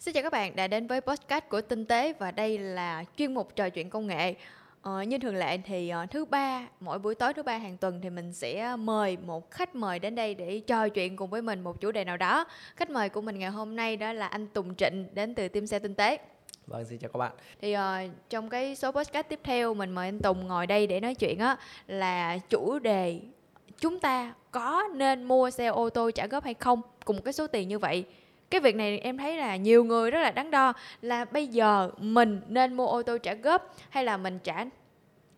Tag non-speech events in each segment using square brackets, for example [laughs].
Xin chào các bạn đã đến với podcast của Tinh tế và đây là chuyên mục trò chuyện công nghệ. Ờ, như thường lệ thì uh, thứ ba mỗi buổi tối thứ ba hàng tuần thì mình sẽ mời một khách mời đến đây để trò chuyện cùng với mình một chủ đề nào đó. Khách mời của mình ngày hôm nay đó là anh Tùng Trịnh đến từ team xe tinh tế. Vâng, xin chào các bạn. Thì uh, trong cái số podcast tiếp theo mình mời anh Tùng ngồi đây để nói chuyện á là chủ đề chúng ta có nên mua xe ô tô trả góp hay không cùng một cái số tiền như vậy cái việc này em thấy là nhiều người rất là đắn đo là bây giờ mình nên mua ô tô trả góp hay là mình trả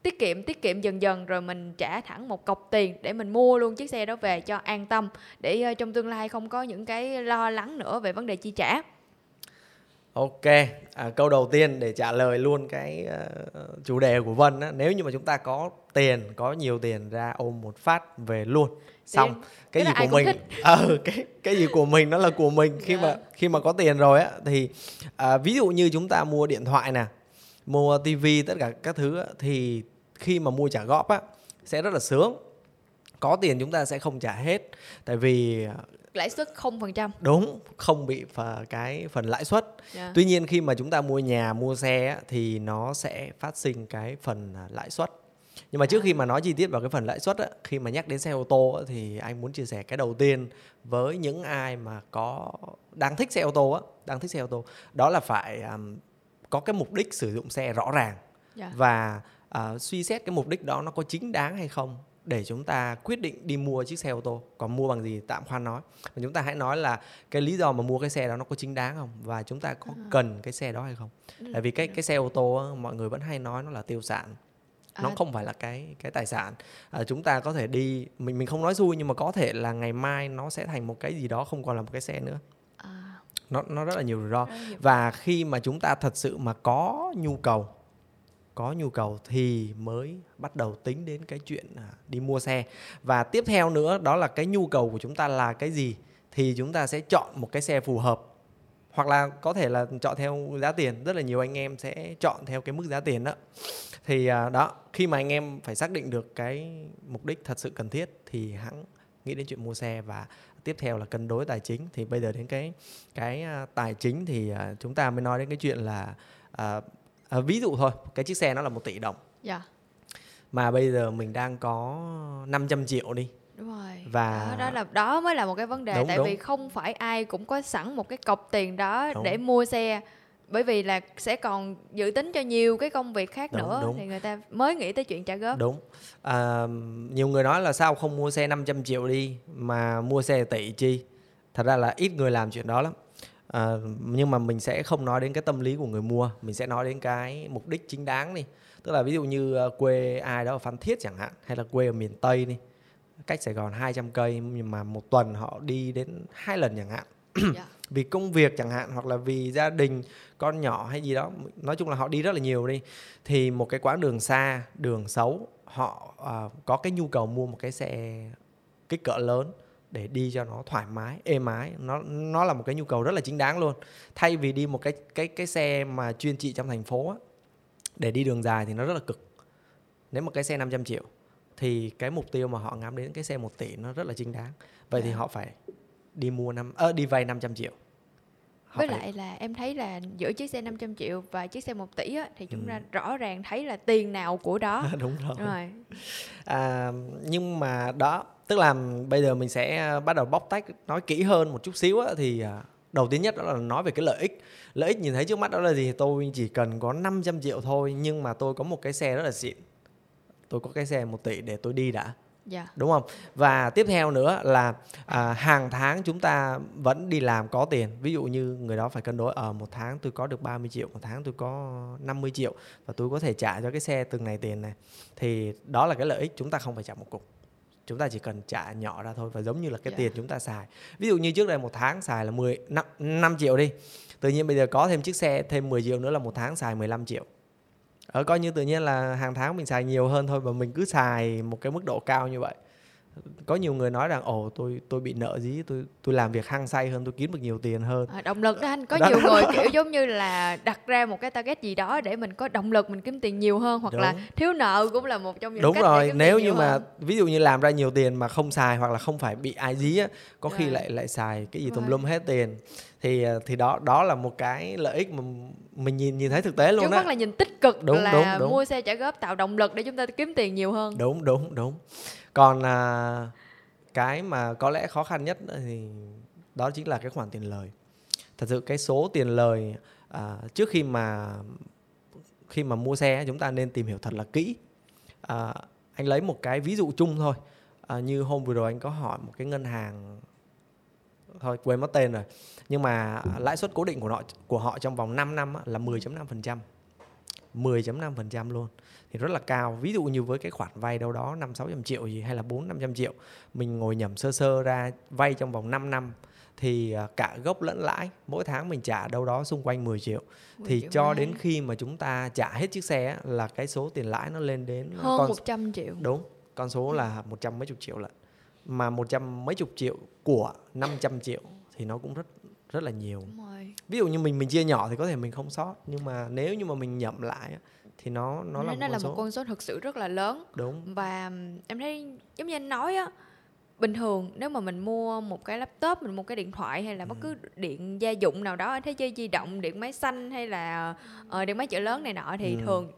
tiết kiệm tiết kiệm dần dần rồi mình trả thẳng một cọc tiền để mình mua luôn chiếc xe đó về cho an tâm để ờ, trong tương lai không có những cái lo lắng nữa về vấn đề chi trả. Ok, à, câu đầu tiên để trả lời luôn cái uh, chủ đề của Vân á, nếu như mà chúng ta có tiền, có nhiều tiền ra ôm một phát về luôn, xong cái, cái gì của mình, ờ uh, [laughs] cái cái gì của mình nó là của mình khi yeah. mà dạ. khi mà có tiền rồi á. Thì uh, ví dụ như chúng ta mua điện thoại nè, mua tivi tất cả các thứ á, thì khi mà mua trả góp á sẽ rất là sướng. Có tiền chúng ta sẽ không trả hết. Tại vì lãi suất 0%. Đúng, không bị phà cái phần lãi suất. Yeah. Dạ. Tuy nhiên khi mà chúng ta mua nhà, mua xe thì nó sẽ phát sinh cái phần à, lãi suất. Nhưng mà trước khi mà nói chi tiết vào cái phần lãi suất á, khi mà nhắc đến xe ô tô thì anh muốn chia sẻ cái đầu tiên với những ai mà có đang thích xe ô tô á, đang thích xe ô tô, đó là phải um, có cái mục đích sử dụng xe rõ ràng yeah. Dạ. và uh, suy xét cái mục đích đó nó có chính đáng hay không để chúng ta quyết định đi mua chiếc xe ô tô. Còn mua bằng gì tạm khoan nói. Và chúng ta hãy nói là cái lý do mà mua cái xe đó nó có chính đáng không? Và chúng ta có à. cần cái xe đó hay không? Tại vì cái cái xe ô tô mọi người vẫn hay nói nó là tiêu sản. Nó à. không phải là cái cái tài sản. À, chúng ta có thể đi mình mình không nói xui nhưng mà có thể là ngày mai nó sẽ thành một cái gì đó không còn là một cái xe nữa. À. nó nó rất là nhiều rủi ro. Và khi mà chúng ta thật sự mà có nhu cầu có nhu cầu thì mới bắt đầu tính đến cái chuyện à, đi mua xe. Và tiếp theo nữa, đó là cái nhu cầu của chúng ta là cái gì thì chúng ta sẽ chọn một cái xe phù hợp. Hoặc là có thể là chọn theo giá tiền, rất là nhiều anh em sẽ chọn theo cái mức giá tiền đó. Thì à, đó, khi mà anh em phải xác định được cái mục đích thật sự cần thiết thì hãng nghĩ đến chuyện mua xe. Và tiếp theo là cân đối tài chính. Thì bây giờ đến cái cái à, tài chính thì chúng ta mới nói đến cái chuyện là à, ví dụ thôi cái chiếc xe nó là một tỷ đồng. Dạ. Mà bây giờ mình đang có 500 triệu đi. Đúng rồi. Và đó, đó là đó mới là một cái vấn đề đúng, tại đúng. vì không phải ai cũng có sẵn một cái cọc tiền đó đúng. để mua xe. Bởi vì là sẽ còn dự tính cho nhiều cái công việc khác đúng, nữa đúng. thì người ta mới nghĩ tới chuyện trả góp. Đúng. À, nhiều người nói là sao không mua xe 500 triệu đi mà mua xe tỷ chi? Thật ra là ít người làm chuyện đó lắm à, nhưng mà mình sẽ không nói đến cái tâm lý của người mua mình sẽ nói đến cái mục đích chính đáng đi tức là ví dụ như ờ, quê ai đó ở Phan Thiết chẳng hạn hay là quê ở miền Tây đi cách Sài Gòn 200 cây nhưng mà một tuần họ đi đến hai lần chẳng hạn yeah. Dạ. [clears throat] vì công việc chẳng hạn hoặc là vì gia đình con nhỏ hay gì đó nói chung là họ đi rất là nhiều đi thì một cái quãng đường xa đường xấu họ uh, có cái nhu cầu mua một cái xe kích cỡ lớn để đi cho nó thoải mái êm ái nó nó là một cái nhu cầu rất là chính đáng luôn thay vì đi một cái cái cái xe mà chuyên trị trong thành phố á, để đi đường dài thì nó rất là cực nếu một cái xe 500 triệu thì cái mục tiêu mà họ ngắm đến cái xe 1 tỷ nó rất là chính đáng vậy yeah. thì dạ. họ phải đi mua năm ơ đi vay 500 triệu họ với phải... lại là em thấy là giữa chiếc xe 500 triệu và chiếc xe 1 tỷ á, thì chúng ta ừ. rõ ràng thấy là tiền nào của đó [laughs] đúng rồi, rồi. À, nhưng mà đó tức là bây giờ mình sẽ à, bắt đầu bóc tách nói kỹ hơn một chút xíu á, thì à, đầu tiên nhất đó là nói về cái lợi ích. Lợi ích nhìn thấy trước mắt đó là gì? Tôi chỉ cần có 500 triệu thôi nhưng mà tôi có một cái xe rất là xịn. Tôi có cái xe một tỷ để tôi đi đã. Yeah. đúng không? Và tiếp theo nữa là à, hàng tháng chúng ta vẫn đi làm có tiền. Ví dụ như người đó phải cân đối ở một tháng tôi có được 30 triệu một tháng tôi có 50 triệu và tôi có thể trả cho cái xe từng này tiền này. Thì đó là cái lợi ích chúng ta không phải trả một cục chúng ta chỉ cần trả nhỏ ra thôi và giống như là cái yeah. tiền chúng ta xài. Ví dụ như trước đây một tháng xài là 10 5, 5 triệu đi. Tự nhiên bây giờ có thêm chiếc xe thêm 10 triệu nữa là một tháng xài 15 triệu. Ở ờ, coi như tự nhiên là hàng tháng mình xài nhiều hơn thôi và mình cứ xài một cái mức độ cao như vậy có nhiều người nói rằng ồ tôi tôi bị nợ gì tôi tôi làm việc hăng say hơn tôi kiếm được nhiều tiền hơn à, động lực đó anh có đó. nhiều người kiểu [laughs] giống như là đặt ra một cái target gì đó để mình có động lực mình kiếm tiền nhiều hơn hoặc Đúng. là thiếu nợ cũng là một trong những Đúng cách rồi nếu như mà hơn. ví dụ như làm ra nhiều tiền mà không xài hoặc là không phải bị ai dí á có khi lại lại xài cái gì tùm lum hết tiền thì ờ, thì đó đó là một cái lợi ích mà mình nhìn nhìn thấy thực tế luôn đó. Trước là nhìn tích cực đúng, là đúng, đúng. mua xe trả góp tạo động lực để chúng ta kiếm tiền nhiều hơn. Đúng đúng đúng. Còn à, cái mà có lẽ khó khăn nhất thì đó chính là cái khoản tiền lời. Thật sự cái số tiền lời à, trước khi mà khi mà mua xe chúng ta nên tìm hiểu thật là kỹ. À, anh lấy một cái ví dụ chung thôi. À, như hôm vừa rồi anh có hỏi một cái ngân hàng thôi quên mất tên rồi nhưng mà lãi suất cố định của họ của họ trong vòng 5 năm là 10.5% 10.5% luôn thì rất là cao. Ví dụ như với cái khoản vay đâu đó 5 600 triệu gì hay là 4 500 triệu mình ngồi nhẩm sơ sơ ra vay trong vòng 5 năm thì à, cả gốc lẫn lãi mỗi tháng mình trả đâu đó xung quanh 10 triệu. 10 thì triệu cho mai. đến khi mà chúng ta trả hết chiếc xe là cái số tiền lãi nó lên đến hơn con, 100 triệu. Đúng con số là một trăm mấy chục triệu lận. Mà một trăm mấy chục triệu của 500 triệu thì nó cũng rất rất là nhiều. Ví dụ như mình mình chia nhỏ thì có thể mình không sót nhưng mà nếu như mà mình nhậm lại thì nó nó là, nó một, là số. một con số thực sự rất là lớn đúng và em thấy giống như anh nói á bình thường nếu mà mình mua một cái laptop mình mua cái điện thoại hay là bất cứ điện gia dụng nào đó thấy chơi di động điện máy xanh hay là uh, điện máy chợ lớn này nọ thì ừ. thường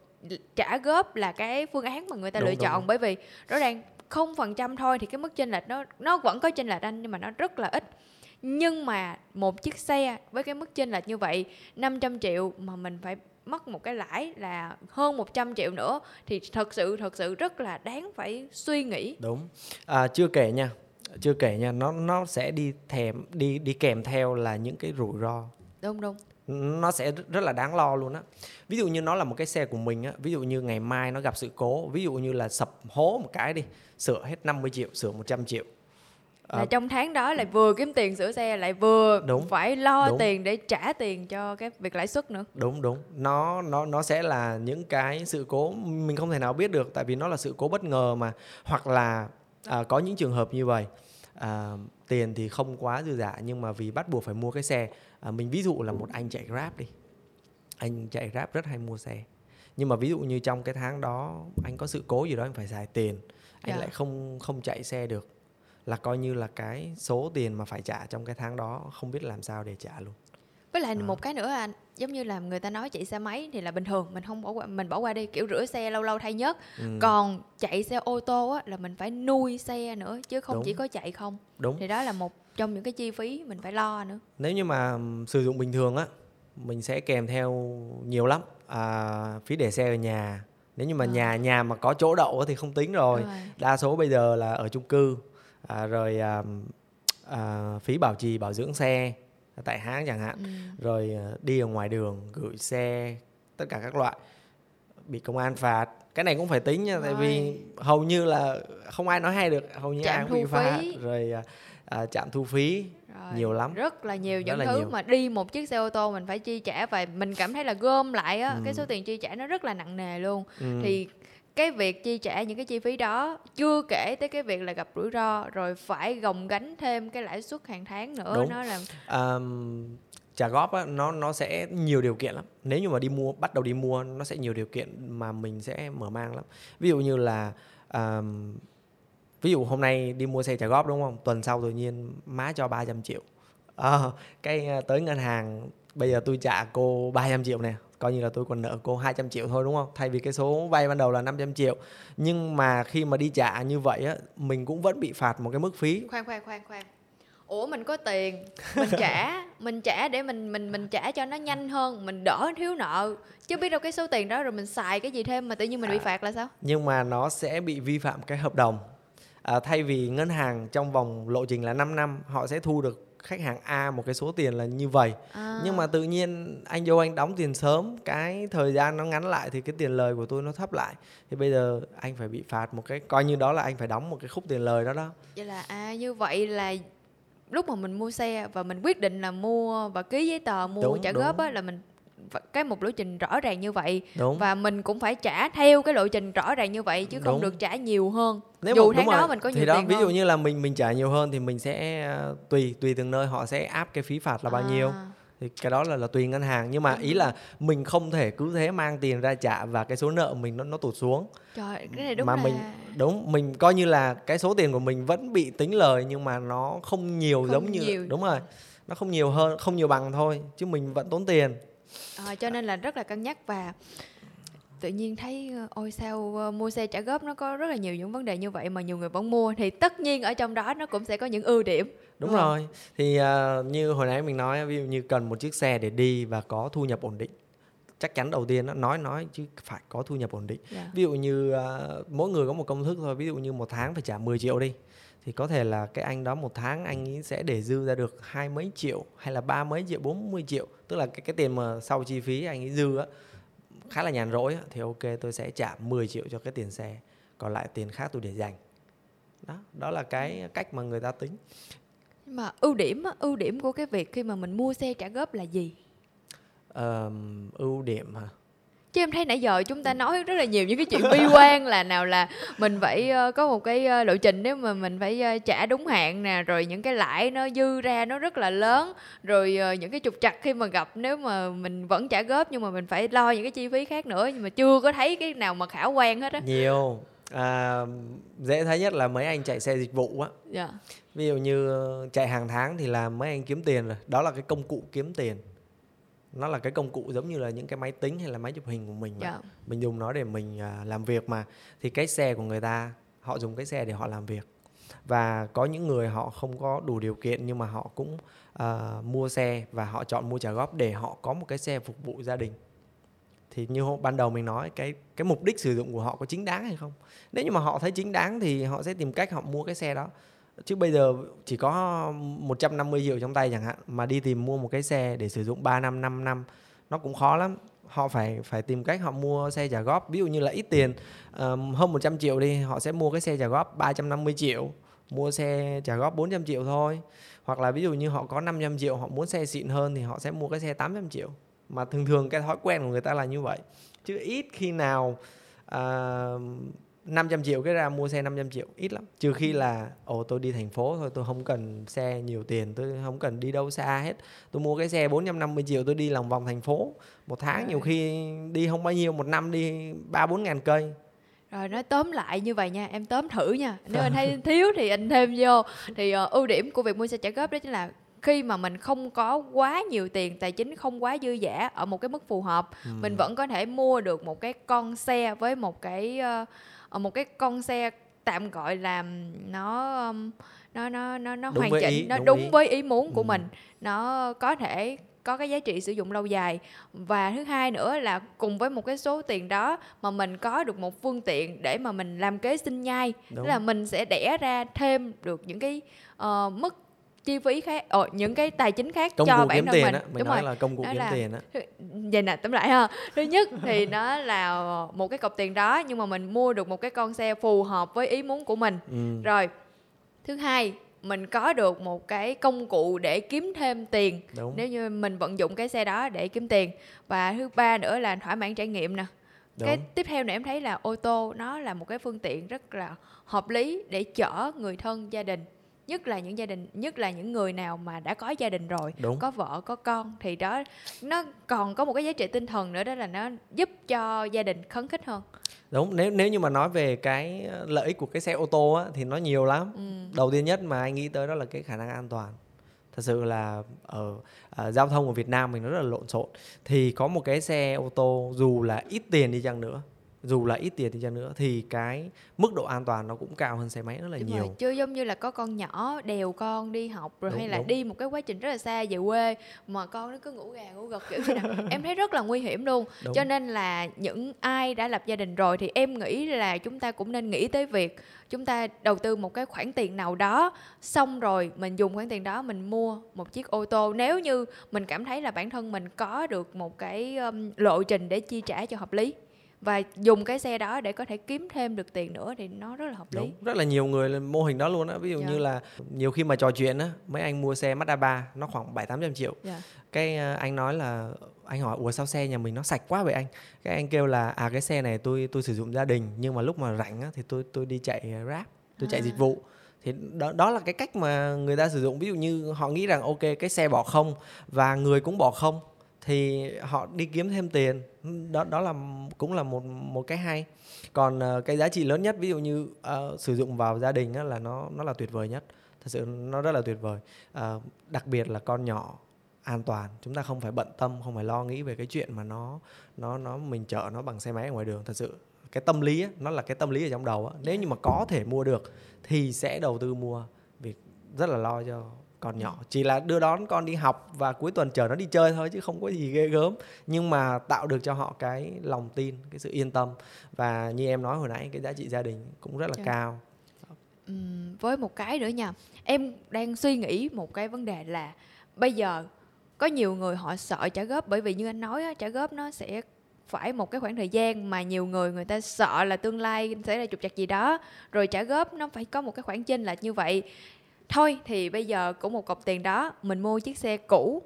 trả góp là cái phương án mà người ta đúng, lựa đúng. chọn bởi vì rõ ràng không phần trăm thôi thì cái mức chênh lệch nó nó vẫn có chênh lệch anh nhưng mà nó rất là ít nhưng mà một chiếc xe với cái mức chênh lệch như vậy 500 triệu mà mình phải mất một cái lãi là hơn 100 triệu nữa thì thật sự thật sự rất là đáng phải suy nghĩ. Đúng. À, chưa kể nha chưa kể nha nó nó sẽ đi thèm đi đi kèm theo là những cái rủi ro. Đúng đúng. Nó sẽ rất là đáng lo luôn á. Ví dụ như nó là một cái xe của mình á ví dụ như ngày mai nó gặp sự cố ví dụ như là sập hố một cái đi sửa hết 50 triệu sửa 100 triệu là à, trong tháng đó lại vừa kiếm tiền sửa xe lại vừa đúng phải lo đúng. tiền để trả tiền cho cái việc lãi suất nữa. Đúng đúng. Nó nó nó sẽ là những cái sự cố mình không thể nào biết được tại vì nó là sự cố bất ngờ mà. Hoặc là à, có những trường hợp như vậy à, tiền thì không quá dư dả nhưng mà vì bắt buộc phải mua cái xe à, mình ví dụ là một anh chạy grab đi. Anh chạy grab rất hay mua xe. Nhưng mà ví dụ như trong cái tháng đó anh có sự cố gì đó anh phải xài tiền. Anh yeah. Dạ. lại không không chạy xe được là coi như là cái số tiền mà phải trả trong cái tháng đó không biết làm sao để trả luôn với lại à. một cái nữa anh giống như là người ta nói chạy xe máy thì là bình thường mình không bỏ qua mình bỏ qua đi kiểu rửa xe lâu lâu thay nhớt ừ. còn chạy xe ô tô á là mình phải nuôi xe nữa chứ không Đúng. chỉ có chạy không Đúng. thì đó là một trong những cái chi phí mình phải lo nữa nếu như mà sử dụng bình thường á mình sẽ kèm theo nhiều lắm à, phí để xe ở nhà nếu như mà à. nhà nhà mà có chỗ đậu thì không tính rồi. rồi đa số bây giờ là ở chung cư à, rồi à, à, phí bảo trì bảo dưỡng xe tại hãng chẳng hạn ừ. rồi à, đi ở ngoài đường gửi xe tất cả các loại bị công an phạt cái này cũng phải tính nha rồi. tại vì hầu như là không ai nói hay được hầu như ai cũng bị phạt rồi à, à, trạm thu phí rồi, nhiều lắm rất là nhiều những thứ nhiều. mà đi một chiếc xe ô tô mình phải chi trả và mình cảm thấy là gom lại á ừ. cái số tiền chi trả nó rất là nặng nề luôn ừ. thì cái việc chi trả những cái chi phí đó chưa kể tới cái việc là gặp rủi ro rồi phải gồng gánh thêm cái lãi suất hàng tháng nữa Đúng. nó là um, trả góp á, nó nó sẽ nhiều điều kiện lắm. Nếu như mà đi mua bắt đầu đi mua nó sẽ nhiều điều kiện mà mình sẽ mở mang lắm. Ví dụ như là um, ví dụ hôm nay đi mua xe trả góp đúng không? Tuần sau tự nhiên má cho 300 triệu. À, cái ờ, tới ngân hàng bây giờ tôi trả cô 300 triệu nè coi như là tôi còn nợ cô 200 triệu thôi đúng không? Thay vì cái số vay ban đầu là 500 triệu. Nhưng mà khi mà đi trả như vậy á mình cũng vẫn bị phạt một cái mức phí. Khoan khoan khoan khoan. Ủa mình có tiền. Mình trả [laughs] mình trả để mình mình mình trả cho nó nhanh hơn. Mình đỡ thiếu nợ. Chứ biết đâu cái số tiền đó rồi mình xài cái gì thêm mà tự nhiên mình à, bị phạt là sao? Nhưng mà nó sẽ bị vi phạm cái hợp đồng. À, thay vì ngân hàng trong vòng lộ trình là 5 năm họ sẽ thu được khách hàng A một cái số tiền là như vậy à. nhưng mà tự nhiên anh vô anh đóng tiền sớm cái thời gian nó ngắn lại thì cái tiền lời của tôi nó thấp lại thì bây giờ anh phải bị phạt một cái coi như đó là anh phải đóng một cái khúc tiền lời đó đó vậy là à như vậy là lúc mà mình mua xe và mình quyết định là mua và ký giấy tờ mua đúng, trả đúng. góp á là mình cái một lộ trình rõ ràng như vậy đúng. và mình cũng phải trả theo cái lộ trình rõ ràng như vậy chứ không đúng. được trả nhiều hơn Nếu dù mà, tháng đó rồi. mình có nhiều thì đó, tiền ví dụ như là mình mình trả nhiều hơn thì mình sẽ uh, tùy tùy từng nơi họ sẽ áp cái phí phạt là bao à. nhiêu thì cái đó là là tùy ngân hàng nhưng mà ý là mình không thể cứ thế mang tiền ra trả và cái số nợ mình nó nó tụt xuống trời cái này đúng mà là... mình đúng mình coi như là cái số tiền của mình vẫn bị tính lời nhưng mà nó không nhiều không giống nhiều. như đúng rồi nó không nhiều hơn không nhiều bằng thôi chứ mình vẫn tốn tiền à, cho nên là rất là cân nhắc và tự nhiên thấy ôi sao mua xe trả góp nó có rất là nhiều những vấn đề như vậy mà nhiều người vẫn mua. Thì tất nhiên ở trong đó nó cũng sẽ có những ưu điểm. Đúng, đúng rồi. Thì uh, như hồi nãy mình nói ví dụ như cần một chiếc xe để đi và có thu nhập ổn định chắc chắn đầu tiên nó nói nói chứ phải có thu nhập ổn định. Yeah. Dạ. ví dụ như uh, mỗi người có một công thức thôi ví dụ như một tháng phải trả 10 triệu đi thì có thể là cái anh đó một tháng anh ấy sẽ để dư ra được hai mấy triệu hay là ba mấy triệu bốn mươi triệu. Tức là cái cái tiền mà sau chi phí anh ấy dư á khá là nhàn rỗi á, thì ok tôi sẽ trả 10 triệu cho cái tiền xe. Còn lại tiền khác tôi để dành. Đó đó là cái cách mà người ta tính. Mà ưu điểm ưu điểm của cái việc khi mà mình mua xe trả góp là gì? Um, ưu điểm hả chứ em thấy nãy giờ chúng ta nói rất là nhiều những cái chuyện bi quan là nào là mình phải uh, có một cái uh, lộ trình nếu mà mình phải uh, trả đúng hạn nè rồi những cái lãi nó dư ra nó rất là lớn rồi những cái trục trặc khi mà gặp nếu mà mình vẫn trả góp nhưng mà mình phải lo những cái chi phí khác nữa nhưng mà chưa có thấy cái nào mà khả quan hết á nhiều à, dễ thấy nhất là mấy anh chạy xe dịch vụ á yeah. Dạ. ví dụ như chạy hàng tháng thì là mấy anh kiếm tiền rồi đó là cái công cụ kiếm tiền nó là cái công cụ giống như là những cái máy tính hay là máy chụp hình của mình mà. Yeah. Dạ. mình dùng nó để mình uh, làm việc mà thì cái xe của người ta họ dùng cái xe để họ làm việc và có những người họ không có đủ điều kiện nhưng mà họ cũng uh, mua xe và họ chọn mua trả góp để họ có một cái xe phục vụ gia đình thì như ban đầu mình nói cái cái mục đích sử dụng của họ có chính đáng hay không nếu như mà họ thấy chính đáng thì họ sẽ tìm cách họ mua cái xe đó chứ bây giờ chỉ có 150 triệu trong tay chẳng hạn mà đi tìm mua một cái xe để sử dụng 3 năm 5 năm nó cũng khó lắm. Họ phải phải tìm cách họ mua xe trả góp. Ví dụ như là ít tiền um, hơn 100 triệu đi họ sẽ mua cái xe trả góp 350 triệu mua xe trả góp 400 triệu thôi. Hoặc là ví dụ như họ có 500 triệu họ muốn xe xịn hơn thì họ sẽ mua cái xe 800 triệu. Mà thường thường cái thói quen của người ta là như vậy. Chứ ít khi nào uh, 500 triệu cái ra mua xe 500 triệu ít lắm. Trừ khi là ồ tôi đi thành phố thôi tôi không cần xe nhiều tiền tôi không cần đi đâu xa hết. Tôi mua cái xe 450 triệu tôi đi lòng vòng thành phố. Một tháng nhiều khi đi không bao nhiêu một năm đi ba bốn ngàn cây. Rồi nói tóm lại như vậy nha em tóm thử nha. Nếu anh thấy [laughs] thiếu thì anh thêm vô. Thì uh, ưu điểm của việc mua xe trả góp đó chính là khi mà mình không có quá nhiều tiền tài chính không quá dư giả ở một cái mức phù hợp ừ. mình vẫn có thể mua được một cái con xe với một cái uh, một cái con xe tạm gọi là nó nó nó nó nó hoàn chỉnh ý, nó đúng, đúng ý. với ý muốn của ừ. mình nó có thể có cái giá trị sử dụng lâu dài và thứ hai nữa là cùng với một cái số tiền đó mà mình có được một phương tiện để mà mình làm kế sinh nhai tức là mình sẽ đẻ ra thêm được những cái uh, mức chi phí khác ờ, những cái tài chính khác công cho bản thân mình á. mình đúng nói rồi. là công cụ đó kiếm là, tiền á vậy nè tóm lại ha thứ nhất thì nó là một cái cọc tiền đó nhưng mà mình mua được một cái con xe phù hợp với ý muốn của mình ừ. rồi thứ hai mình có được một cái công cụ để kiếm thêm tiền Đúng. nếu như mình vận dụng cái xe đó để kiếm tiền và thứ ba nữa là thỏa mãn trải nghiệm nè Đúng. cái tiếp theo này em thấy là ô tô nó là một cái phương tiện rất là hợp lý để chở người thân gia đình nhất là những gia đình nhất là những người nào mà đã có gia đình rồi Đúng. có vợ có con thì đó nó còn có một cái giá trị tinh thần nữa đó là nó giúp cho gia đình khấn khích hơn đúng nếu nếu như mà nói về cái lợi ích của cái xe ô tô á, thì nó nhiều lắm ừ. đầu tiên nhất mà anh nghĩ tới đó là cái khả năng an toàn thật sự là ở uh, giao thông của Việt Nam mình nó rất là lộn xộn thì có một cái xe ô tô dù là ít tiền đi chăng nữa dù là ít tiền đi chăng nữa thì cái mức độ an toàn nó cũng cao hơn xe máy rất là đúng nhiều rồi. chứ giống như là có con nhỏ đèo con đi học rồi đúng, hay là đúng. đi một cái quá trình rất là xa về quê mà con nó cứ ngủ gà ngủ gật kiểu như nào [laughs] em thấy rất là nguy hiểm luôn đúng. cho nên là những ai đã lập gia đình rồi thì em nghĩ là chúng ta cũng nên nghĩ tới việc chúng ta đầu tư một cái khoản tiền nào đó xong rồi mình dùng khoản tiền đó mình mua một chiếc ô tô nếu như mình cảm thấy là bản thân mình có được một cái um, lộ trình để chi trả cho hợp lý và dùng cái xe đó để có thể kiếm thêm được tiền nữa thì nó rất là hợp lý Đúng, rất là nhiều người mô hình đó luôn á ví dụ yeah. Dạ. như là nhiều khi mà trò chuyện á mấy anh mua xe Mazda 3 nó khoảng bảy tám trăm triệu yeah. Dạ. cái uh, anh nói là anh hỏi ủa sao xe nhà mình nó sạch quá vậy anh cái anh kêu là à cái xe này tôi tôi sử dụng gia đình nhưng mà lúc mà rảnh á thì tôi tôi đi chạy grab tôi à. chạy dịch vụ thì đó đó là cái cách mà người ta sử dụng ví dụ như họ nghĩ rằng ok cái xe bỏ không và người cũng bỏ không thì họ đi kiếm thêm tiền. Đó đó là cũng là một một cái hay. Còn uh, cái giá trị lớn nhất ví dụ như uh, sử dụng vào gia đình á, là nó nó là tuyệt vời nhất. Thật sự nó rất là tuyệt vời. Uh, đặc biệt là con nhỏ an toàn. Chúng ta không phải bận tâm không phải lo nghĩ về cái chuyện mà nó nó nó mình chở nó bằng xe máy ở ngoài đường. Thật sự cái tâm lý á, nó là cái tâm lý ở trong đầu á. nếu như mà có thể mua được thì sẽ đầu tư mua. Vì rất là lo cho con nhỏ chỉ là đưa đón con đi học và cuối tuần chờ nó đi chơi thôi chứ không có gì ghê gớm. Nhưng mà tạo được cho họ cái lòng tin cái sự yên tâm. Và như em nói hồi nãy cái giá trị gia đình cũng rất là yeah. Dạ. cao. Uhm, với một cái nữa nha. Em đang suy nghĩ một cái vấn đề là bây giờ có nhiều người họ sợ trả góp bởi vì như anh nói á, trả góp nó sẽ phải một cái khoảng thời gian mà nhiều người người ta sợ là tương lai sẽ là trục trặc gì đó. Rồi trả góp nó phải có một cái khoản chênh lệch như vậy thôi thì bây giờ cũng một cọc tiền đó mình mua chiếc xe cũ.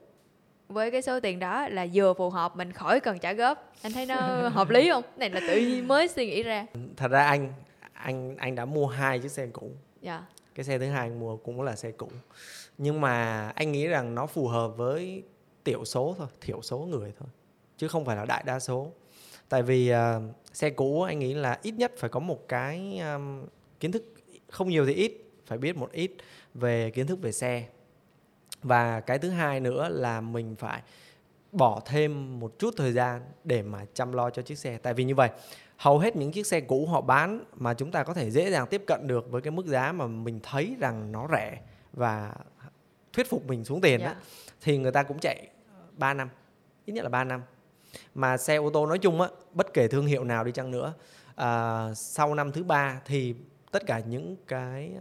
Với cái số tiền đó là vừa phù hợp mình khỏi cần trả góp. Anh thấy nó [laughs] hợp lý không? Này là tự nhiên mới suy nghĩ ra. Thật ra anh anh anh đã mua hai chiếc xe cũ. Dạ. Cái xe thứ hai anh mua cũng là xe cũ. Nhưng mà anh nghĩ rằng nó phù hợp với tiểu số thôi thiểu số người thôi chứ không phải là đại đa số. Tại vì uh, xe cũ anh nghĩ là ít nhất phải có một cái um, kiến thức không nhiều thì ít phải biết một ít về kiến thức về xe và cái thứ hai nữa là mình phải bỏ thêm một chút thời gian để mà chăm lo cho chiếc xe tại vì như vậy hầu hết những chiếc xe cũ họ bán mà chúng ta có thể dễ dàng tiếp cận được với cái mức giá mà mình thấy rằng nó rẻ và thuyết phục mình xuống tiền yeah. đó dạ. thì người ta cũng chạy 3 năm ít nhất là 3 năm mà xe ô tô nói chung á bất kể thương hiệu nào đi chăng nữa à, sau năm thứ ba thì tất cả những cái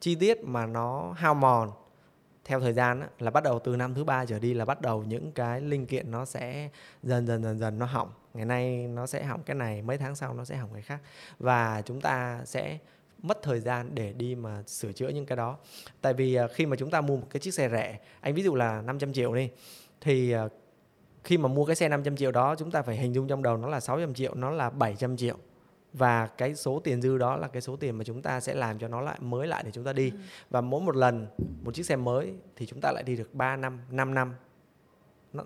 chi tiết mà nó hao mòn theo thời gian là bắt đầu từ năm thứ ba trở đi là bắt đầu những cái linh kiện nó sẽ dần dần dần dần nó hỏng. Ngày nay nó sẽ hỏng cái này, mấy tháng sau nó sẽ hỏng cái khác. Và chúng ta sẽ mất thời gian để đi mà sửa chữa những cái đó. Tại vì à, khi mà chúng ta mua một cái chiếc xe rẻ, anh ví dụ là 500 triệu đi, thì à, khi mà mua cái xe 500 triệu đó, chúng ta phải hình dung trong đầu nó là 600 triệu, nó là 700 triệu và cái số tiền dư đó là cái số tiền mà chúng ta sẽ làm cho nó lại mới lại để chúng ta đi ừ. và mỗi một lần một chiếc xe mới thì chúng ta lại đi được 3 năm 5 năm nó,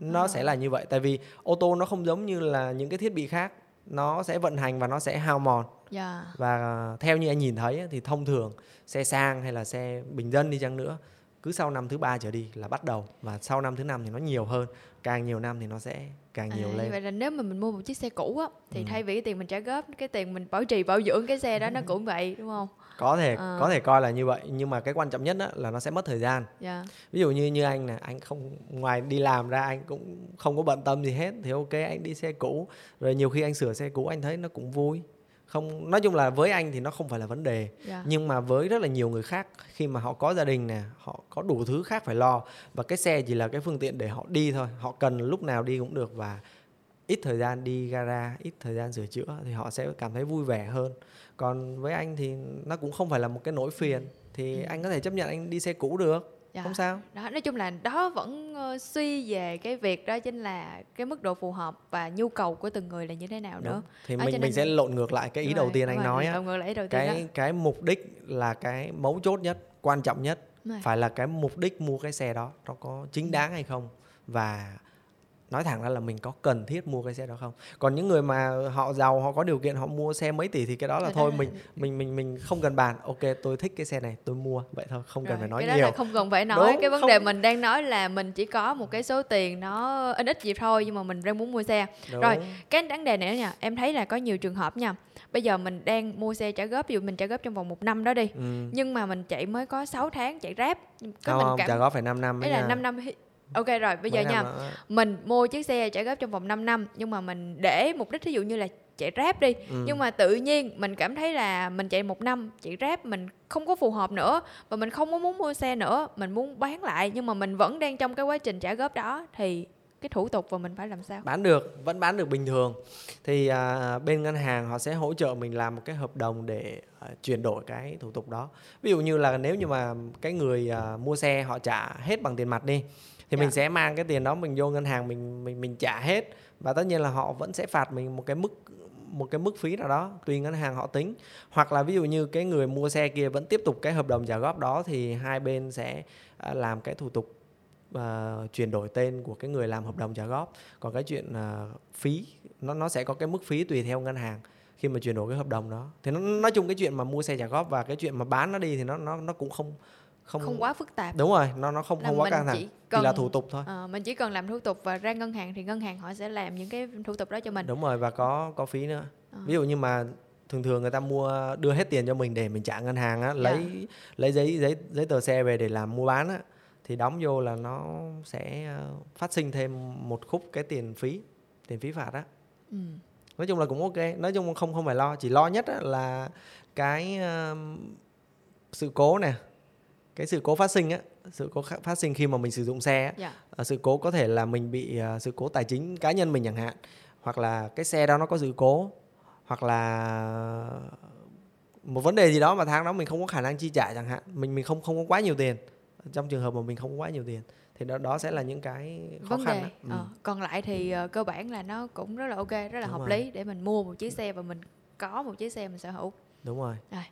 nó à. sẽ là như vậy tại vì ô tô nó không giống như là những cái thiết bị khác nó sẽ vận hành và nó sẽ hao mòn yeah. Dạ. và theo như anh nhìn thấy thì thông thường xe sang hay là xe bình dân đi chăng nữa cứ sau năm thứ ba trở đi là bắt đầu và sau năm thứ năm thì nó nhiều hơn càng nhiều năm thì nó sẽ càng nhiều à, lên vậy là nếu mà mình mua một chiếc xe cũ á thì ừ. thay vì cái tiền mình trả góp cái tiền mình bảo trì bảo dưỡng cái xe đó nó cũng vậy đúng không có thể à. có thể coi là như vậy nhưng mà cái quan trọng nhất đó là nó sẽ mất thời gian yeah. Dạ. ví dụ như như anh nè anh không ngoài đi làm ra anh cũng không có bận tâm gì hết thì ok anh đi xe cũ rồi nhiều khi anh sửa xe cũ anh thấy nó cũng vui không nói chung là với anh thì nó không phải là vấn đề yeah. Dạ. nhưng mà với rất là nhiều người khác khi mà họ có gia đình nè họ có đủ thứ khác phải lo và cái xe chỉ là cái phương tiện để họ đi thôi họ cần lúc nào đi cũng được và ít thời gian đi gara ít thời gian sửa chữa thì họ sẽ cảm thấy vui vẻ hơn còn với anh thì nó cũng không phải là một cái nỗi phiền thì ừ. anh có thể chấp nhận anh đi xe cũ được dạ. không sao đó nói chung là đó vẫn uh, suy về cái việc đó chính là cái mức độ phù hợp và nhu cầu của từng người là như thế nào Đúng. nữa thì đó, mình mình sẽ lộn ngược lại cái ý đầu tiên anh rồi, nói á cái đó. cái mục đích là cái mấu chốt nhất quan trọng nhất rồi. phải là cái mục đích mua cái xe đó nó có chính ừ. đáng hay không và nói thẳng ra là mình có cần thiết mua cái xe đó không? Còn những người mà họ giàu họ có điều kiện họ mua xe mấy tỷ thì cái đó là Rồi thôi mình mình mình mình không cần bàn. Ok tôi thích cái xe này tôi mua. Vậy thôi không cần phải nói cái nhiều đó là không cần phải nói. Đúng, cái vấn không... đề mình đang nói là mình chỉ có một cái số tiền nó ít ít gì thôi nhưng mà mình đang muốn mua xe. Đúng. rồi cái vấn đề này nha em thấy là có nhiều trường hợp nha. Bây giờ mình đang mua xe trả góp ví dụ mình trả góp trong vòng một năm đó đi ừ. nhưng mà mình chạy mới có 6 tháng chạy ráp có không, mình cảm... trả góp phải 5 năm ấy là 5 năm Ok rồi, bây giờ nha. Mình mua chiếc xe trả góp trong vòng 5 năm nhưng mà mình để mục đích ví dụ như là chạy ráp đi. Ừ. Nhưng mà tự nhiên mình cảm thấy là mình chạy một năm chạy ráp mình không có phù hợp nữa và mình không có muốn mua xe nữa, mình muốn bán lại nhưng mà mình vẫn đang trong cái quá trình trả góp đó thì cái thủ tục và mình phải làm sao bán được vẫn bán được bình thường thì à, bên ngân hàng họ sẽ hỗ trợ mình làm một cái hợp đồng để à, chuyển đổi cái thủ tục đó ví dụ như là nếu như mà cái người à, mua xe họ trả hết bằng tiền mặt đi thì yeah. mình dạ. sẽ mang cái tiền đó mình vô ngân hàng mình mình mình trả hết và tất nhiên là họ vẫn sẽ phạt mình một cái mức một cái mức phí nào đó tùy ngân hàng họ tính hoặc là ví dụ như cái người mua xe kia vẫn tiếp tục cái hợp đồng trả góp đó thì hai bên sẽ à, làm cái thủ tục uh, chuyển đổi tên của cái người làm hợp đồng trả góp còn cái chuyện uh, phí nó nó sẽ có cái mức phí tùy theo ngân hàng khi mà chuyển đổi cái hợp đồng đó thì nó nói chung cái chuyện mà mua xe trả góp và cái chuyện mà bán nó đi thì nó nó nó cũng không không không quá phức tạp đúng rồi nó nó không không quá căng thẳng chỉ, cần, chỉ là thủ tục thôi à, mình chỉ cần làm thủ tục và ra ngân hàng thì ngân hàng họ sẽ làm những cái thủ tục đó cho mình đúng rồi và có có phí nữa à. ví dụ như mà thường thường người ta mua đưa hết tiền cho mình để mình trả ngân hàng á yeah. Dạ. lấy lấy giấy giấy giấy tờ xe về để làm mua bán á thì đóng vô là nó sẽ ờ, phát sinh thêm một khúc cái tiền phí tiền phí phạt á ừ. nói chung là cũng ok nói chung không không phải lo chỉ lo nhất là cái uh, sự cố nè cái sự cố phát sinh á sự cố phát sinh khi mà mình sử dụng xe á, yeah. Dạ. Ờ, sự cố có thể là mình bị uh, sự cố tài chính cá nhân mình chẳng hạn hoặc là cái xe đó nó có sự cố hoặc là một vấn đề gì đó mà tháng đó mình không có khả năng chi trả chẳng hạn mình mình không không có quá nhiều tiền trong trường hợp mà mình không có quá nhiều tiền thì đó đó sẽ là những cái khó vấn khăn đề ừ. ờ, còn lại thì uh, cơ bản là nó cũng rất là ok rất là Đúng hợp rồi. lý để mình mua một chiếc xe và mình có một chiếc xe mình sở hữu Đúng rồi. rồi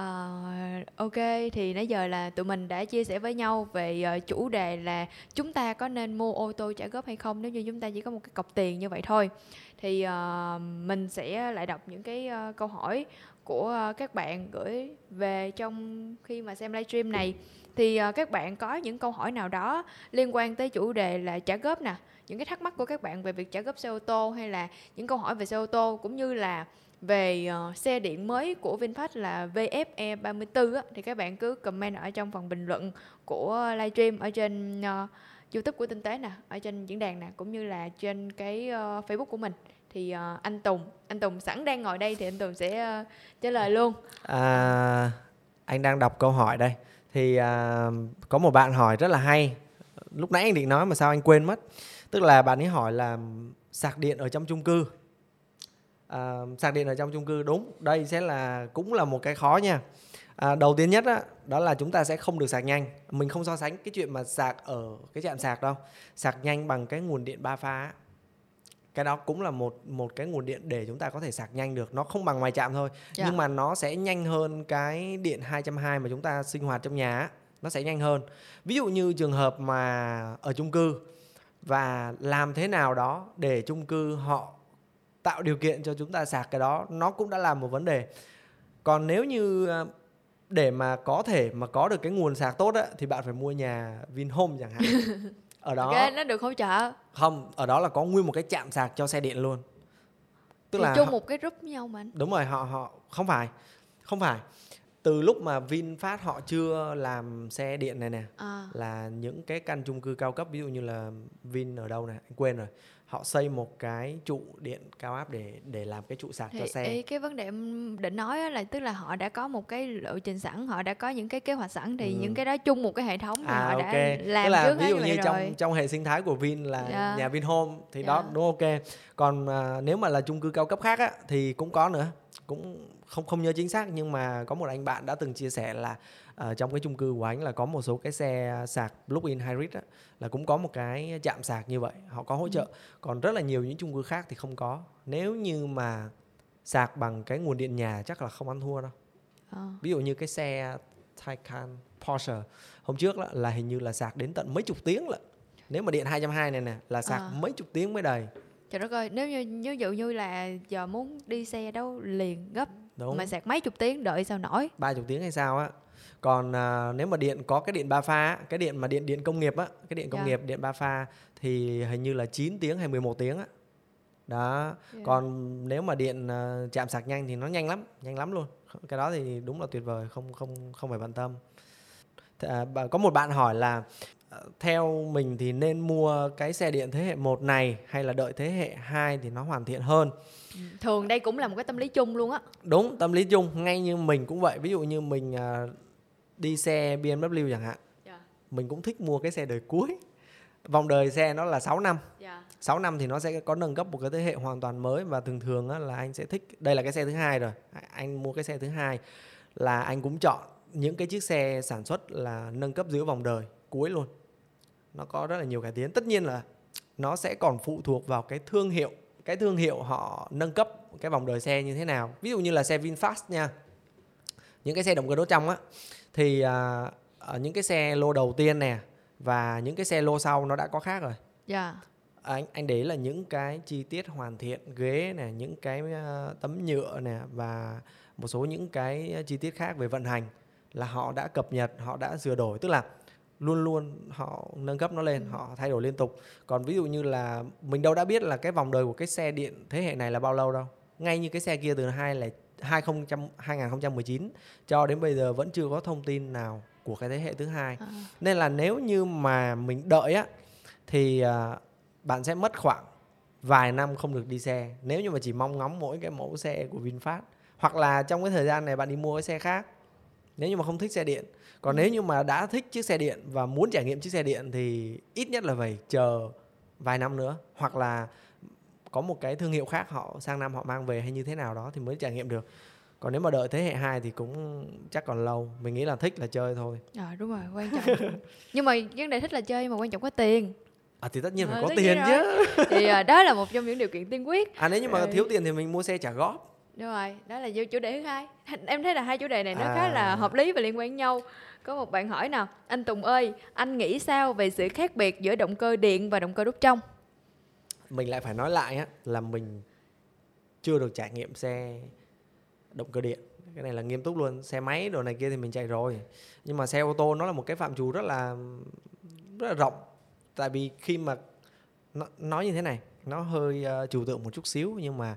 Uh, ok thì nãy giờ là tụi mình đã chia sẻ với nhau về uh, chủ đề là chúng ta có nên mua ô tô trả góp hay không nếu như chúng ta chỉ có một cái cọc tiền như vậy thôi. Thì uh, mình sẽ lại đọc những cái uh, câu hỏi của uh, các bạn gửi về trong khi mà xem livestream này. Thì uh, các bạn có những câu hỏi nào đó liên quan tới chủ đề là trả góp nè những cái thắc mắc của các bạn về việc trả góp xe ô tô hay là những câu hỏi về xe ô tô cũng như là về uh, xe điện mới của VinFast là VFE 34 á, thì các bạn cứ comment ở trong phần bình luận của livestream ở trên uh, YouTube của Tinh tế nè, ở trên diễn đàn nè cũng như là trên cái uh, Facebook của mình thì uh, anh Tùng, anh Tùng sẵn đang ngồi đây thì anh Tùng sẽ uh, trả lời luôn. À, anh đang đọc câu hỏi đây. Thì uh, có một bạn hỏi rất là hay. Lúc nãy anh định nói mà sao anh quên mất. Tức là bạn ấy hỏi là sạc điện ở trong chung cư uh, sạc điện ở trong chung cư đúng. Đây sẽ là cũng là một cái khó nha. À, đầu tiên nhất á, đó là chúng ta sẽ không được sạc nhanh. Mình không so sánh cái chuyện mà sạc ở cái trạm sạc đâu. Sạc nhanh bằng cái nguồn điện ba pha cái đó cũng là một một cái nguồn điện để chúng ta có thể sạc nhanh được. Nó không bằng ngoài trạm thôi. Yeah. Dạ. nhưng mà nó sẽ nhanh hơn cái điện 220 mà chúng ta sinh hoạt trong nhà nó sẽ nhanh hơn. Ví dụ như trường hợp mà ở chung cư và làm thế nào đó để chung cư họ tạo điều kiện cho chúng ta sạc cái đó nó cũng đã là một vấn đề. Còn nếu như ờ, để mà có thể mà có được cái nguồn sạc tốt á thì bạn phải mua nhà Vinhome chẳng hạn. [laughs] Ở đó okay, nó được hỗ trợ. Không ở đó là có nguyên một cái chạm sạc cho xe điện luôn. Tức thì là chung họ, một cái group với nhau mà đúng rồi họ họ không phải không phải. Từ lúc mà VinFast họ chưa làm xe điện này nè à. là những cái căn chung cư cao cấp ví dụ như là Vin ở đâu này anh quên rồi họ xây một cái trụ điện cao áp để để làm cái trụ sạc thì, cho xe. Ý, cái vấn đề em định nói là tức là họ đã có một cái lộ trình sẵn, họ đã có những cái kế hoạch sẵn thì ừ. những cái đó chung một cái hệ thống thì à, họ okay. đã làm Tức là trước ví dụ như trong rồi. trong hệ sinh thái của Vin là yeah. Dạ. nhà Vinhome thì yeah. đó dạ. đúng ok. Còn à, nếu mà là chung cư cao cấp khác á thì cũng có nữa, cũng không không nhớ chính xác nhưng mà có một anh bạn đã từng chia sẻ là uh, trong cái chung cư của anh là có một số cái xe sạc plug-in hybrid á, là cũng có một cái chạm sạc như vậy họ có hỗ trợ ừ. còn rất là nhiều những chung cư khác thì không có nếu như mà sạc bằng cái nguồn điện nhà chắc là không ăn thua đâu à. ví dụ như cái xe Taycan Porsche hôm trước là, là hình như là sạc đến tận mấy chục tiếng lận nếu mà điện 220 này nè là sạc à. mấy chục tiếng mới đầy trời đất ơi nếu như ví dụ như là giờ muốn đi xe đâu liền gấp Đúng. mà sạc mấy chục tiếng đợi sao nổi ba chục tiếng hay sao á còn à, nếu mà điện có cái điện ba pha cái điện mà điện điện công nghiệp á cái điện công yeah. Dạ. nghiệp điện ba pha thì hình như là 9 tiếng hay 11 tiếng á đó yeah. Dạ. còn nếu mà điện uh, chạm sạc nhanh thì nó nhanh lắm nhanh lắm luôn cái đó thì đúng là tuyệt vời không không không phải bận tâm à, có một bạn hỏi là ờ, theo mình thì nên mua cái xe điện thế hệ 1 này hay là đợi thế hệ 2 thì nó hoàn thiện hơn ừ, thường đây cũng là một cái tâm lý chung luôn á đúng tâm lý chung ngay như mình cũng vậy ví dụ như mình uh, đi xe BMW chẳng hạn yeah. Dạ. mình cũng thích mua cái xe đời cuối vòng đời xe nó là 6 năm yeah. Dạ. 6 năm thì nó sẽ có nâng cấp một cái thế hệ hoàn toàn mới và thường thường á, là anh sẽ thích đây là cái xe thứ hai rồi anh mua cái xe thứ hai là anh cũng chọn những cái chiếc xe sản xuất là nâng cấp giữa vòng đời cuối luôn nó có rất là nhiều cải tiến tất nhiên là nó sẽ còn phụ thuộc vào cái thương hiệu cái thương hiệu họ nâng cấp cái vòng đời xe như thế nào ví dụ như là xe VinFast nha những cái xe động cơ đốt trong á thì à, ở những cái xe lô đầu tiên nè và những cái xe lô sau nó đã có khác rồi. Dạ. anh anh để là những cái chi tiết hoàn thiện ghế này những cái uh, tấm nhựa nè và một số những cái chi tiết khác về vận hành là họ đã cập nhật họ đã sửa đổi tức là luôn luôn họ nâng cấp nó lên ừ. họ thay đổi liên tục còn ví dụ như là mình đâu đã biết là cái vòng đời của cái xe điện thế hệ này là bao lâu đâu ngay như cái xe kia từ hai là 2000, 2019 cho đến bây giờ vẫn chưa có thông tin nào của cái thế hệ thứ hai à. nên là nếu như mà mình đợi á thì uh, bạn sẽ mất khoảng vài năm không được đi xe nếu như mà chỉ mong ngóng mỗi cái mẫu xe của VinFast hoặc là trong cái thời gian này bạn đi mua cái xe khác nếu như mà không thích xe điện còn ừ. nếu như mà đã thích chiếc xe điện và muốn trải nghiệm chiếc xe điện thì ít nhất là phải chờ vài năm nữa hoặc là có một cái thương hiệu khác họ sang năm họ mang về hay như thế nào đó thì mới trải nghiệm được. Còn nếu mà đợi thế hệ 2 thì cũng chắc còn lâu. Mình nghĩ là thích là chơi thôi. À đúng rồi quan trọng [laughs] nhưng mà vấn đề thích là chơi mà quan trọng có tiền. À thì tất nhiên phải à, có tiền chứ. thì à, đó là một trong những điều kiện tiên quyết. À nếu như mà rồi. thiếu tiền thì mình mua xe trả góp. Đúng rồi đó là chủ đề thứ hai. [laughs] Em thấy là hai chủ đề này nó à. khá là hợp lý và liên quan nhau. Có một bạn hỏi nào anh Tùng ơi anh nghĩ sao về sự khác biệt giữa động cơ điện và động cơ đốt trong mình lại phải nói lại á là mình chưa được trải nghiệm xe động cơ điện. Cái này là nghiêm túc luôn xe máy đồ này kia thì mình chạy rồi. Nhưng mà xe ô tô nó là một cái phạm trù rất là rất là rộng. Tại vì khi mà nó, nói như thế này nó hơi uh, trừu tượng một chút xíu nhưng mà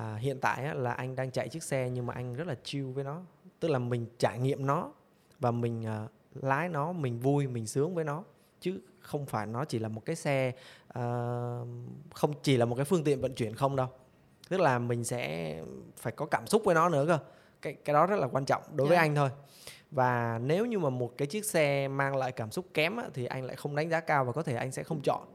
uh, hiện tại á, là anh đang chạy chiếc xe nhưng mà anh rất là chill với nó. Tức là mình trải nghiệm nó và mình uh, lái nó mình vui mình sướng với nó chứ không phải nó chỉ là một cái xe uh, không chỉ là một cái phương tiện vận chuyển không đâu. Tức là mình sẽ phải có cảm xúc với nó nữa cơ. Cái cái đó rất là quan trọng đối yeah. với dạ. anh thôi. Và nếu như mà một cái chiếc xe mang lại cảm xúc kém á, thì anh lại không đánh giá cao và có thể anh sẽ không chọn.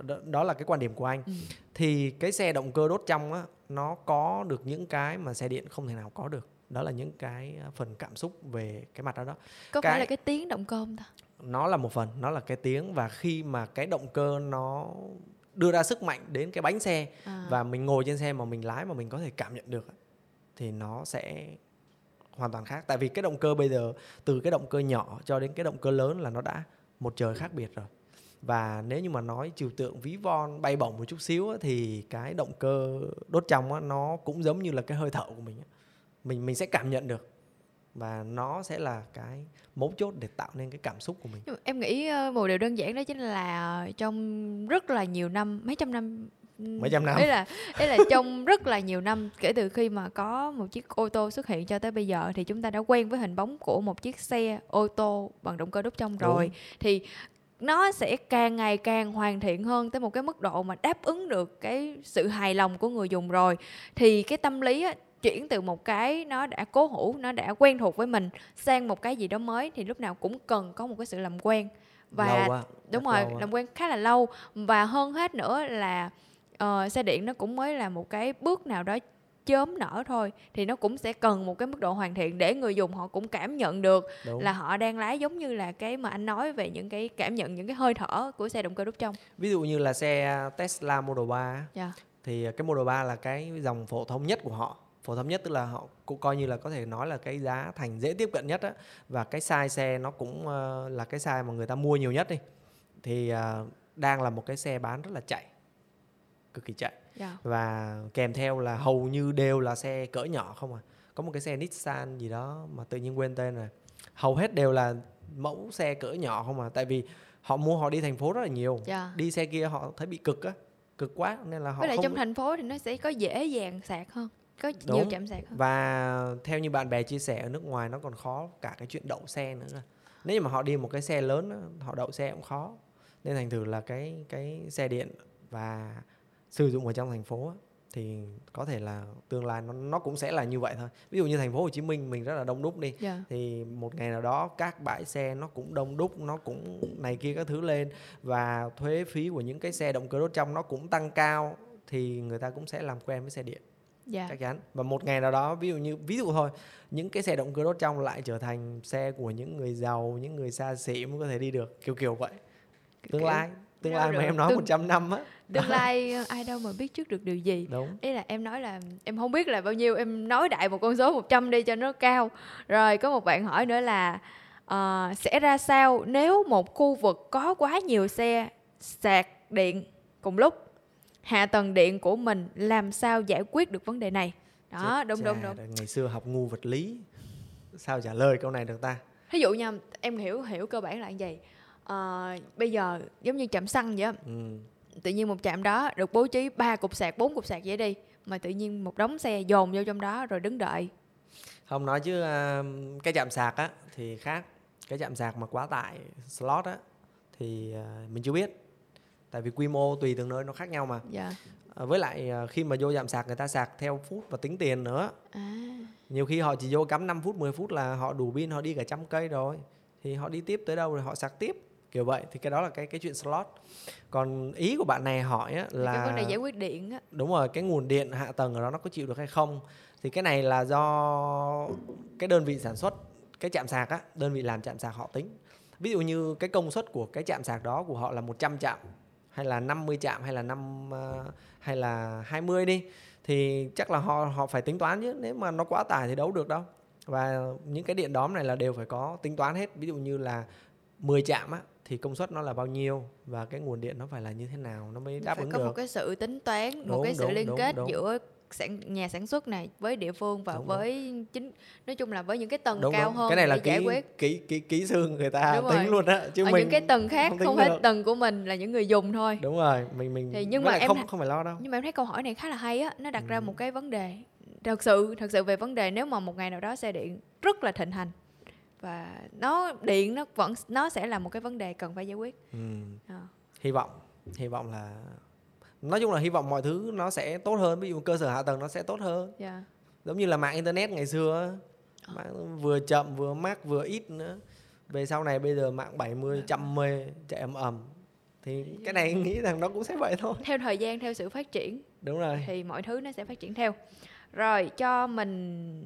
Đó, đó là cái quan điểm của anh. Ừ. thì cái xe động cơ đốt trong á nó có được những cái mà xe điện không thể nào có được. Đó là những cái phần cảm xúc về cái mặt đó đó. Có cái, phải là cái tiếng động cơ không ta nó là một phần nó là cái tiếng và khi mà cái động cơ nó đưa ra sức mạnh đến cái bánh xe à. và mình ngồi trên xe mà mình lái mà mình có thể cảm nhận được thì nó sẽ hoàn toàn khác. Tại vì cái động cơ bây giờ từ cái động cơ nhỏ cho đến cái động cơ lớn là nó đã một trời khác biệt rồi. Và nếu như mà nói trừu tượng ví von bay bổng một chút xíu thì cái động cơ đốt trong nó cũng giống như là cái hơi thở của mình mình mình sẽ cảm nhận được và nó sẽ là cái mấu chốt để tạo nên cái cảm xúc của mình. Em nghĩ ờ, một điều đơn giản đó chính là trong rất là nhiều năm mấy trăm năm mấy trăm năm. đấy là đấy là trong rất là nhiều năm kể từ khi mà có một chiếc ô tô xuất hiện cho tới bây giờ thì chúng ta đã quen với hình bóng của một chiếc xe ô tô bằng động cơ đốt trong rồi. Đúng. thì nó sẽ càng ngày càng hoàn thiện hơn tới một cái mức độ mà đáp ứng được cái sự hài lòng của người dùng rồi. Thì cái tâm lý á, chuyển từ một cái nó đã cố hữu nó đã quen thuộc với mình sang một cái gì đó mới thì lúc nào cũng cần có một cái sự làm quen và lâu đúng rồi làm quen khá là lâu và hơn hết nữa là uh, xe điện nó cũng mới là một cái bước nào đó chớm nở thôi thì nó cũng sẽ cần một cái mức độ hoàn thiện để người dùng họ cũng cảm nhận được Đúng. là họ đang lái giống như là cái mà anh nói về những cái cảm nhận những cái hơi thở của xe động cơ đốt trong ví dụ như là xe Tesla Model 3 yeah. Dạ. thì cái Model 3 là cái dòng phổ thông nhất của họ phổ thông nhất tức là họ cũng coi như là có thể nói là cái giá thành dễ tiếp cận nhất á và cái size xe nó cũng uh, là cái size mà người ta mua nhiều nhất đi thì uh, đang là một cái xe bán rất là chạy cực kỳ chạy yeah. Dạ. và kèm theo là hầu như đều là xe cỡ nhỏ không à có một cái xe Nissan gì đó mà tự nhiên quên tên rồi hầu hết đều là mẫu xe cỡ nhỏ không à tại vì họ mua họ đi thành phố rất là nhiều yeah. Dạ. đi xe kia họ thấy bị cực á cực quá nên là họ với lại không... trong thành phố thì nó sẽ có dễ dàng sạc hơn có Đúng. nhiều chạm sạc hơn và theo như bạn bè chia sẻ ở nước ngoài nó còn khó cả cái chuyện đậu xe nữa nếu như mà họ đi một cái xe lớn họ đậu xe cũng khó nên thành thử là cái cái xe điện và sử dụng ở trong thành phố thì có thể là tương lai nó nó cũng sẽ là như vậy thôi ví dụ như thành phố Hồ Chí Minh mình rất là đông đúc đi yeah. Dạ. thì một ngày nào đó các bãi xe nó cũng đông đúc nó cũng này kia các thứ lên và thuế phí của những cái xe động cơ đốt trong nó cũng tăng cao thì người ta cũng sẽ làm quen với xe điện. Dạ. chắc chắn. Và một ngày nào đó ví dụ như ví dụ thôi những cái xe động cơ đốt trong lại trở thành xe của những người giàu những người xa xỉ mới có thể đi được. Kiểu kiểu vậy. Tương lai tương lai mà em nói Tương... 100 năm á. tương lai [laughs] ờ, ai đâu mà biết trước được điều gì. Đúng. Ý là em nói là em không biết là bao nhiêu em nói đại một con số 100 đi cho nó cao. Rồi có một bạn hỏi nữa là uh, sẽ ra sao nếu một khu vực có quá nhiều xe sạc điện cùng lúc hạ tầng điện của mình làm sao giải quyết được vấn đề này. Đó Chết đúng đúng đúng. ngày xưa học ngu vật lý sao trả lời câu này được ta? Ví dụ nha em hiểu hiểu cơ bản là như vậy. À, bây giờ giống như chạm xăng vậy ừ. tự nhiên một trạm đó được bố trí ba cục sạc bốn cục sạc vậy đi mà tự nhiên một đống xe dồn vô trong đó rồi đứng đợi. Không nói chứ uh, cái chạm sạc á thì khác. Cái chạm sạc mà quá tải slot á thì uh, mình chưa biết tại vì quy mô tùy từng nơi nó khác nhau mà. Dạ. à, với lại khi mà vô chạm sạc người ta sạc theo phút và tính tiền nữa. À. nhiều khi họ chỉ vô cắm 5 phút 10 phút là họ đủ pin họ đi cả trăm cây rồi. Thì họ đi tiếp tới đâu rồi họ sạc tiếp. Kiểu vậy thì cái đó là cái cái chuyện slot. Còn ý của bạn này hỏi á, là cái vấn đề giải quyết điện á. Đúng rồi cái nguồn điện hạ tầng ở đó nó có chịu được hay không? Thì cái này là do cái đơn vị sản xuất cái chạm sạc á đơn vị làm chạm sạc họ tính. Ví dụ như cái công suất của cái chạm sạc đó của họ là 100 chạm hay là 50 chạm hay là năm uh, hay là 20 đi thì chắc là họ họ phải tính toán chứ nếu mà nó quá tải thì đâu được đâu và những cái điện đóm này là đều phải có tính toán hết ví dụ như là 10 chạm á thì công suất nó là bao nhiêu và cái nguồn điện nó phải là như thế nào nó mới đáp phải ứng có được. một cái sự tính toán, đúng, một cái sự đúng, liên đúng, kết đúng. giữa sản nhà sản xuất này với địa phương và đúng với đúng. chính nói chung là với những cái tầng đúng, cao đúng. hơn cái này là kỹ, giải quyết kỹ kỹ kỹ sư người ta đúng tính rồi. luôn á chứ Ở mình những cái tầng khác không, không phải tầng của mình là những người dùng thôi đúng rồi mình mình thì nhưng mà em không không phải lo đâu nhưng mà em thấy câu hỏi này khá là hay á nó đặt ừ. ra một cái vấn đề thật sự thật sự về vấn đề nếu mà một ngày nào đó xe điện rất là thịnh hành và nó điện nó vẫn nó sẽ là một cái vấn đề cần phải giải quyết ừ. à. hy vọng hy vọng là nói chung là hy vọng mọi thứ nó sẽ tốt hơn. Ví dụ cơ sở hạ tầng nó sẽ tốt hơn. Yeah. Dạ. giống như là mạng internet ngày xưa ờ. mạng vừa chậm vừa mắc vừa ít nữa. Về sau này bây giờ mạng 70 trăm mê chạy ầm ầm. Thì cái này nghĩ rằng nó cũng sẽ vậy thôi. Theo thời gian theo sự phát triển đúng rồi. thì mọi thứ nó sẽ phát triển theo. Rồi cho mình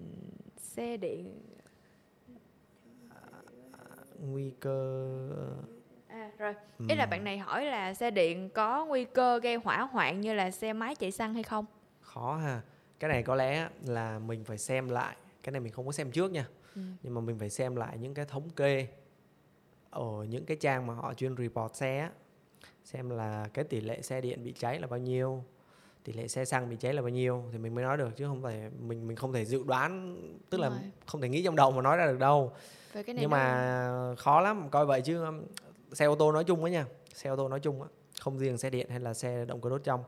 xe điện. Nguy cơ à rồi. Ừ. ý là bạn này hỏi là xe điện có nguy cơ gây hỏa hoạn như là xe máy chạy xăng hay không? Khó ha. Cái này có lẽ là mình phải xem lại. Cái này mình không có xem trước nha. Ừ. nhưng mà mình phải xem lại những cái thống kê ở những cái trang mà họ chuyên report xe xem là cái tỷ lệ xe điện bị cháy là bao nhiêu tỷ lệ xe xăng bị cháy là bao nhiêu thì mình mới nói được chứ không phải mình mình không thể dự đoán tức Đúng là rồi. không thể nghĩ trong đầu mà nói ra được đâu. Cái này nhưng mà khó lắm coi vậy chứ xe ô tô nói chung á nha xe ô tô nói chung á không riêng xe điện hay là xe động cơ đốt trong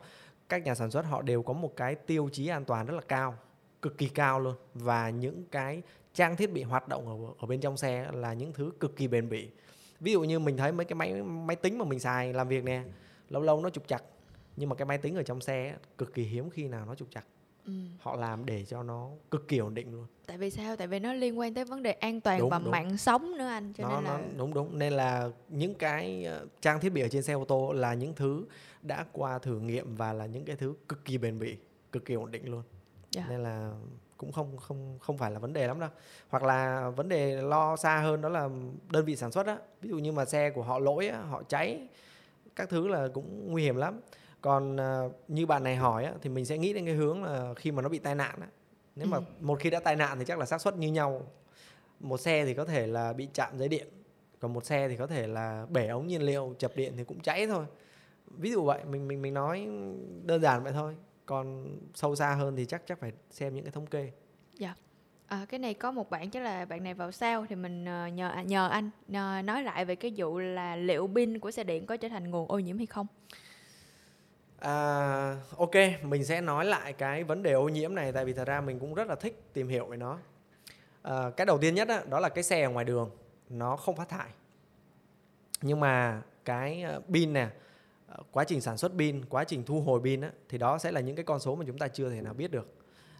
các nhà sản xuất họ đều có một cái tiêu chí an toàn rất là cao cực kỳ cao luôn. Và những cái trang thiết bị hoạt động ở, ở bên trong xe là những thứ cực kỳ bền bỉ. Ví dụ như mình thấy mấy cái máy máy tính mà mình xài làm việc nè lâu lâu nó trục chặt nhưng mà cái máy tính ở trong xe cực kỳ hiếm khi nào nó trục chặt ừ. họ làm để cho nó cực kỳ ổn định luôn tại vì sao tại vì nó liên quan tới vấn đề an toàn đúng, và đúng. mạng sống nữa anh cho nó, nên là nó, đúng đúng nên là những cái ờ, trang thiết bị ở trên xe ô tô là những thứ đã qua thử nghiệm và là những cái thứ cực kỳ bền bỉ cực kỳ ổn định luôn yeah. Dạ. nên là cũng không không không phải là vấn đề lắm đâu hoặc là vấn đề lo xa hơn đó là đơn vị sản xuất á ví dụ như mà xe của họ lỗi á, họ cháy các thứ là cũng nguy hiểm lắm còn uh, như bạn này hỏi á, thì mình sẽ nghĩ đến cái hướng là khi mà nó bị tai nạn á, nếu ừ. mà một khi đã tai nạn thì chắc là xác suất như nhau. Một xe thì có thể là bị chạm dây điện còn một xe thì có thể là bể ống nhiên liệu chập điện thì cũng cháy thôi. Ví dụ vậy mình mình mình nói đơn giản vậy thôi. Còn sâu xa hơn thì chắc chắc phải xem những cái thống kê. Dạ. À, cái này có một bạn chắc là bạn này vào sau thì mình ờ, nhờ nhờ anh nhờ nói lại về cái vụ là liệu pin của xe điện có trở thành nguồn ô nhiễm hay không À, ok, mình sẽ nói lại cái vấn đề ô nhiễm này tại vì thật ra mình cũng rất là thích tìm hiểu về nó. À, cái đầu tiên nhất đó, đó là cái xe ở ngoài đường nó không phát thải. Nhưng mà cái ờ, pin nè, ờ, quá trình sản xuất pin, quá trình thu hồi pin á, thì đó sẽ là những cái con số mà chúng ta chưa thể nào biết được.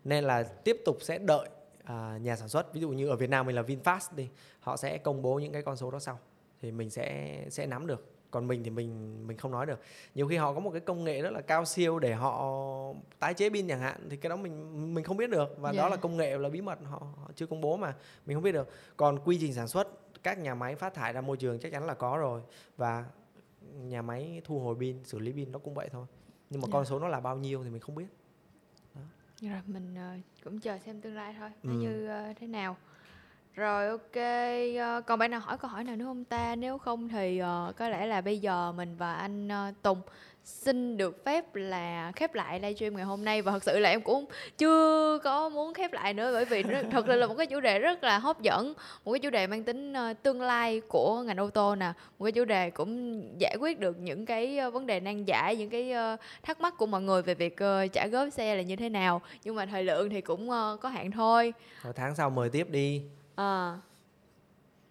Nên là tiếp tục sẽ đợi à, nhà sản xuất, ví dụ như ở Việt Nam mình là VinFast đi, họ sẽ công bố những cái con số đó sau thì mình sẽ sẽ nắm được còn mình thì mình mình không nói được nhiều khi họ có một cái công nghệ rất là cao siêu để họ tái chế pin chẳng hạn thì cái đó mình mình không biết được và yeah. đó là công nghệ là bí mật họ, họ chưa công bố mà mình không biết được còn quy trình sản xuất các nhà máy phát thải ra môi trường chắc chắn là có rồi và nhà máy thu hồi pin xử lý pin nó cũng vậy thôi nhưng mà yeah. con số nó là bao nhiêu thì mình không biết đó. rồi mình uh, cũng chờ xem tương lai thôi nó ừ. như uh, thế nào rồi ok, ờ, còn bạn nào hỏi câu hỏi nào nữa không ta? Nếu không thì uh, có lẽ là bây giờ mình và anh uh, Tùng xin được phép là khép lại livestream ngày hôm nay. Và thật sự là em cũng chưa có muốn khép lại nữa bởi vì thật sự là một cái chủ đề rất là hấp dẫn một cái chủ đề mang tính tương lai của ngành ô tô nè một cái chủ đề cũng giải quyết được những cái vấn đề nan giải những cái thắc mắc của mọi người về việc trả góp xe là như thế nào. Nhưng mà thời lượng thì cũng có hạn thôi tháng sau mời tiếp đi à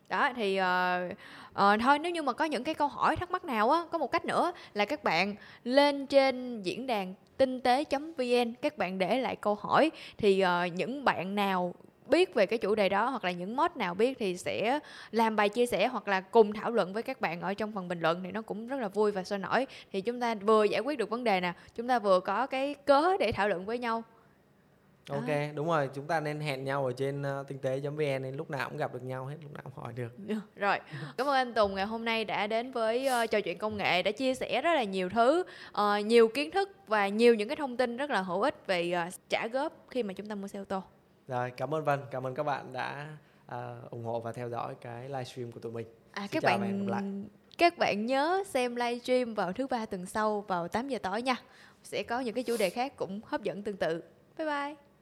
đó thì uh, uh, thôi nếu như mà có những cái câu hỏi thắc mắc nào á có một cách nữa là các bạn lên trên diễn đàn tinh tế.vn các bạn để lại câu hỏi thì uh, những bạn nào biết về cái chủ đề đó hoặc là những mod nào biết thì sẽ làm bài chia sẻ hoặc là cùng thảo luận với các bạn ở trong phần bình luận thì nó cũng rất là vui và sôi nổi. Thì chúng ta vừa giải quyết được vấn đề nè chúng ta vừa có cái cớ để thảo luận với nhau ok à. đúng rồi chúng ta nên hẹn nhau ở trên uh, tinh tế.vn nên lúc nào cũng gặp được nhau hết lúc nào cũng hỏi được. Dạ, rồi. Cảm ơn anh Tùng ngày hôm nay đã đến với uh, trò chuyện công nghệ đã chia sẻ rất là nhiều thứ uh, nhiều kiến thức và nhiều những cái thông tin rất là hữu ích về uh, trả góp khi mà chúng ta mua xe ô tô. Rồi cảm ơn Vân cảm ơn các bạn đã uh, ủng hộ và theo dõi cái livestream của tụi mình. À Xin các bạn các bạn nhớ xem livestream vào thứ ba tuần sau vào 8 giờ tối nha. Sẽ có những cái chủ đề khác cũng hấp dẫn tương tự. Bye bye